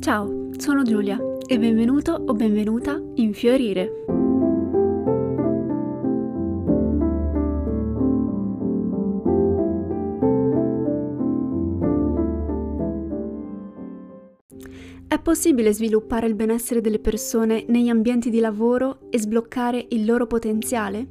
Ciao, sono Giulia e benvenuto o benvenuta in Fiorire. È possibile sviluppare il benessere delle persone negli ambienti di lavoro e sbloccare il loro potenziale?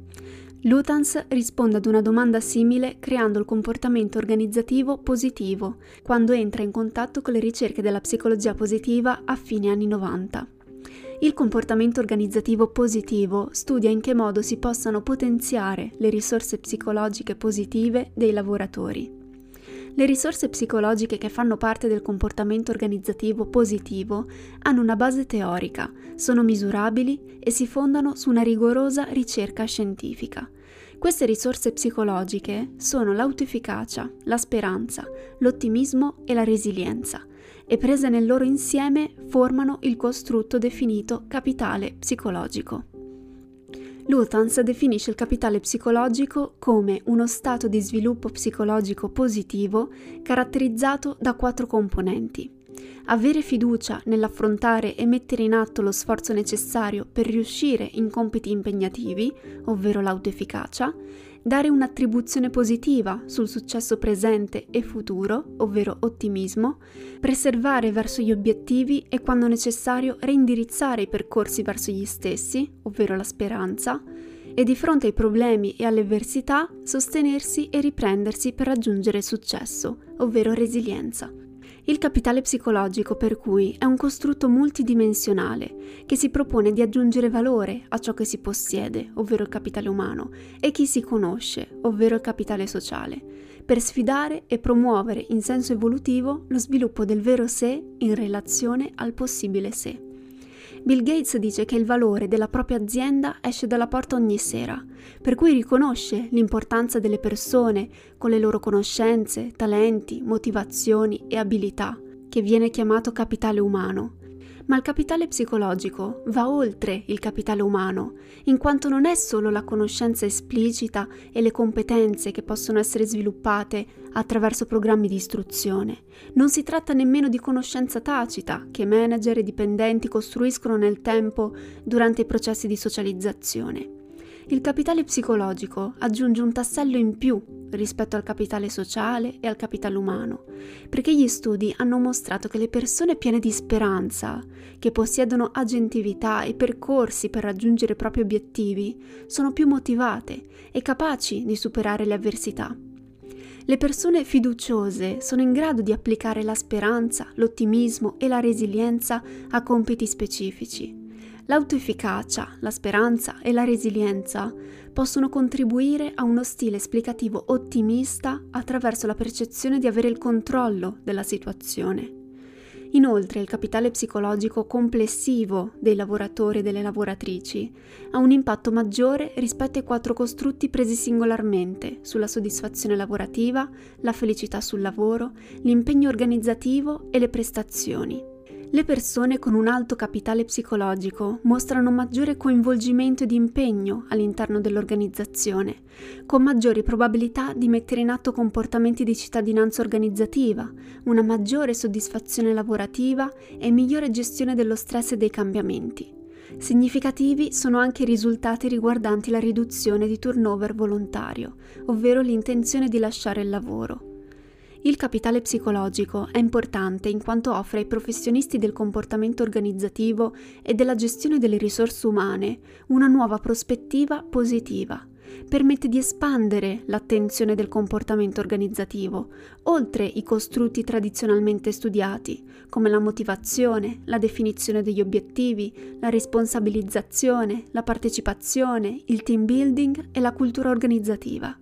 Lutans risponde ad una domanda simile creando il comportamento organizzativo positivo, quando entra in contatto con le ricerche della psicologia positiva a fine anni 90. Il comportamento organizzativo positivo studia in che modo si possano potenziare le risorse psicologiche positive dei lavoratori. Le risorse psicologiche che fanno parte del comportamento organizzativo positivo hanno una base teorica, sono misurabili e si fondano su una rigorosa ricerca scientifica. Queste risorse psicologiche sono l'autoefficacia, la speranza, l'ottimismo e la resilienza e prese nel loro insieme formano il costrutto definito capitale psicologico. Luthans definisce il capitale psicologico come uno stato di sviluppo psicologico positivo caratterizzato da quattro componenti. Avere fiducia nell'affrontare e mettere in atto lo sforzo necessario per riuscire in compiti impegnativi, ovvero l'autoefficacia, dare un'attribuzione positiva sul successo presente e futuro, ovvero ottimismo, preservare verso gli obiettivi e quando necessario reindirizzare i percorsi verso gli stessi, ovvero la speranza, e di fronte ai problemi e alle avversità sostenersi e riprendersi per raggiungere successo, ovvero resilienza. Il capitale psicologico, per cui, è un costrutto multidimensionale che si propone di aggiungere valore a ciò che si possiede, ovvero il capitale umano, e chi si conosce, ovvero il capitale sociale, per sfidare e promuovere in senso evolutivo lo sviluppo del vero sé in relazione al possibile sé. Bill Gates dice che il valore della propria azienda esce dalla porta ogni sera, per cui riconosce l'importanza delle persone con le loro conoscenze, talenti, motivazioni e abilità, che viene chiamato capitale umano, ma il capitale psicologico va oltre il capitale umano, in quanto non è solo la conoscenza esplicita e le competenze che possono essere sviluppate attraverso programmi di istruzione. Non si tratta nemmeno di conoscenza tacita che manager e dipendenti costruiscono nel tempo durante i processi di socializzazione. Il capitale psicologico aggiunge un tassello in più rispetto al capitale sociale e al capitale umano, perché gli studi hanno mostrato che le persone piene di speranza, che possiedono agentività e percorsi per raggiungere i propri obiettivi, sono più motivate e capaci di superare le avversità. Le persone fiduciose sono in grado di applicare la speranza, l'ottimismo e la resilienza a compiti specifici L'autoefficacia, la speranza e la resilienza possono contribuire a uno stile esplicativo ottimista attraverso la percezione di avere il controllo della situazione. Inoltre il capitale psicologico complessivo dei lavoratori e delle lavoratrici ha un impatto maggiore rispetto ai quattro costrutti presi singolarmente sulla soddisfazione lavorativa, la felicità sul lavoro, l'impegno organizzativo e le prestazioni. Le persone con un alto capitale psicologico mostrano maggiore coinvolgimento ed impegno all'interno dell'organizzazione, con maggiori probabilità di mettere in atto comportamenti di cittadinanza organizzativa, una maggiore soddisfazione lavorativa e migliore gestione dello stress e dei cambiamenti. Significativi sono anche i risultati riguardanti la riduzione di turnover volontario, ovvero l'intenzione di lasciare il lavoro. Il capitale psicologico è importante in quanto offre ai professionisti del comportamento organizzativo e della gestione delle risorse umane una nuova prospettiva positiva. Permette di espandere l'attenzione del comportamento organizzativo, oltre i costrutti tradizionalmente studiati, come la motivazione, la definizione degli obiettivi, la responsabilizzazione, la partecipazione, il team building e la cultura organizzativa.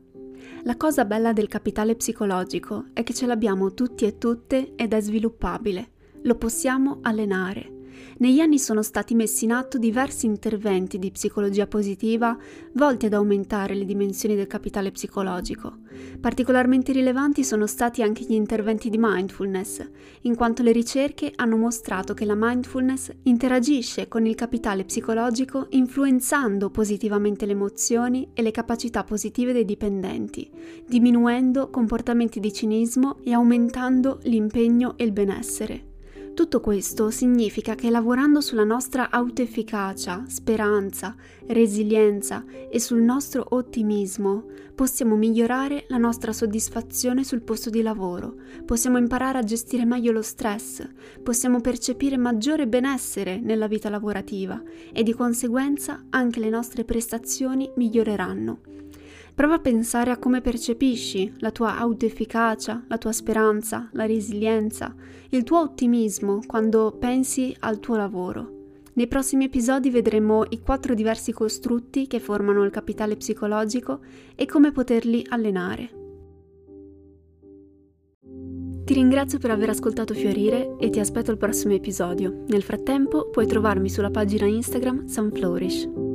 La cosa bella del capitale psicologico è che ce l'abbiamo tutti e tutte ed è sviluppabile. Lo possiamo allenare. Negli anni sono stati messi in atto diversi interventi di psicologia positiva volti ad aumentare le dimensioni del capitale psicologico. Particolarmente rilevanti sono stati anche gli interventi di mindfulness, in quanto le ricerche hanno mostrato che la mindfulness interagisce con il capitale psicologico influenzando positivamente le emozioni e le capacità positive dei dipendenti, diminuendo comportamenti di cinismo e aumentando l'impegno e il benessere. Tutto questo significa che lavorando sulla nostra autoefficacia, speranza, resilienza e sul nostro ottimismo possiamo migliorare la nostra soddisfazione sul posto di lavoro, possiamo imparare a gestire meglio lo stress, possiamo percepire maggiore benessere nella vita lavorativa e di conseguenza anche le nostre prestazioni miglioreranno. Prova a pensare a come percepisci la tua autoefficacia, la tua speranza, la resilienza, il tuo ottimismo quando pensi al tuo lavoro. Nei prossimi episodi vedremo i quattro diversi costrutti che formano il capitale psicologico e come poterli allenare. Ti ringrazio per aver ascoltato Fiorire e ti aspetto al prossimo episodio. Nel frattempo puoi trovarmi sulla pagina Instagram Sunflourish.